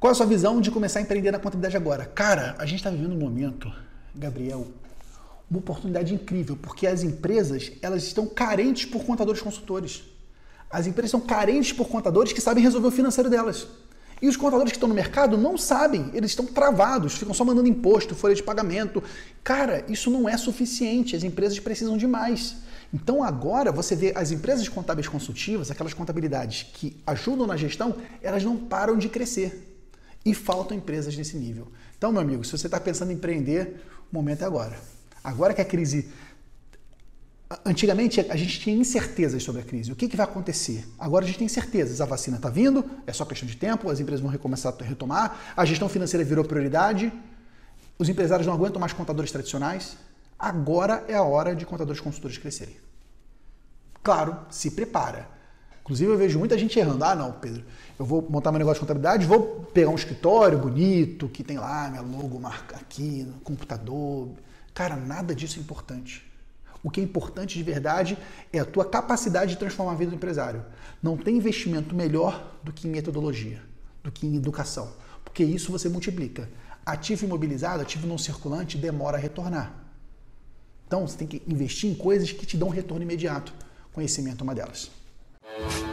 Qual é a sua visão de começar a empreender na contabilidade agora? Cara, a gente está vivendo um momento, Gabriel, uma oportunidade incrível, porque as empresas elas estão carentes por contadores consultores. As empresas estão carentes por contadores que sabem resolver o financeiro delas. E os contadores que estão no mercado não sabem, eles estão travados, ficam só mandando imposto, folha de pagamento. Cara, isso não é suficiente, as empresas precisam de mais. Então agora você vê as empresas contábeis consultivas, aquelas contabilidades que ajudam na gestão, elas não param de crescer. E faltam empresas nesse nível. Então, meu amigo, se você está pensando em empreender, o momento é agora. Agora que a crise Antigamente a gente tinha incertezas sobre a crise. O que, que vai acontecer? Agora a gente tem certezas. A vacina está vindo, é só questão de tempo, as empresas vão recomeçar a retomar, a gestão financeira virou prioridade, os empresários não aguentam mais contadores tradicionais. Agora é a hora de contadores consultores crescerem. Claro, se prepara. Inclusive eu vejo muita gente errando. Ah, não, Pedro, eu vou montar meu negócio de contabilidade, vou pegar um escritório bonito, que tem lá minha logo marca aqui, computador. Cara, nada disso é importante. O que é importante de verdade é a tua capacidade de transformar a vida do empresário. Não tem investimento melhor do que em metodologia, do que em educação, porque isso você multiplica. Ativo imobilizado, ativo não circulante, demora a retornar. Então você tem que investir em coisas que te dão retorno imediato. Conhecimento é uma delas. Thank you.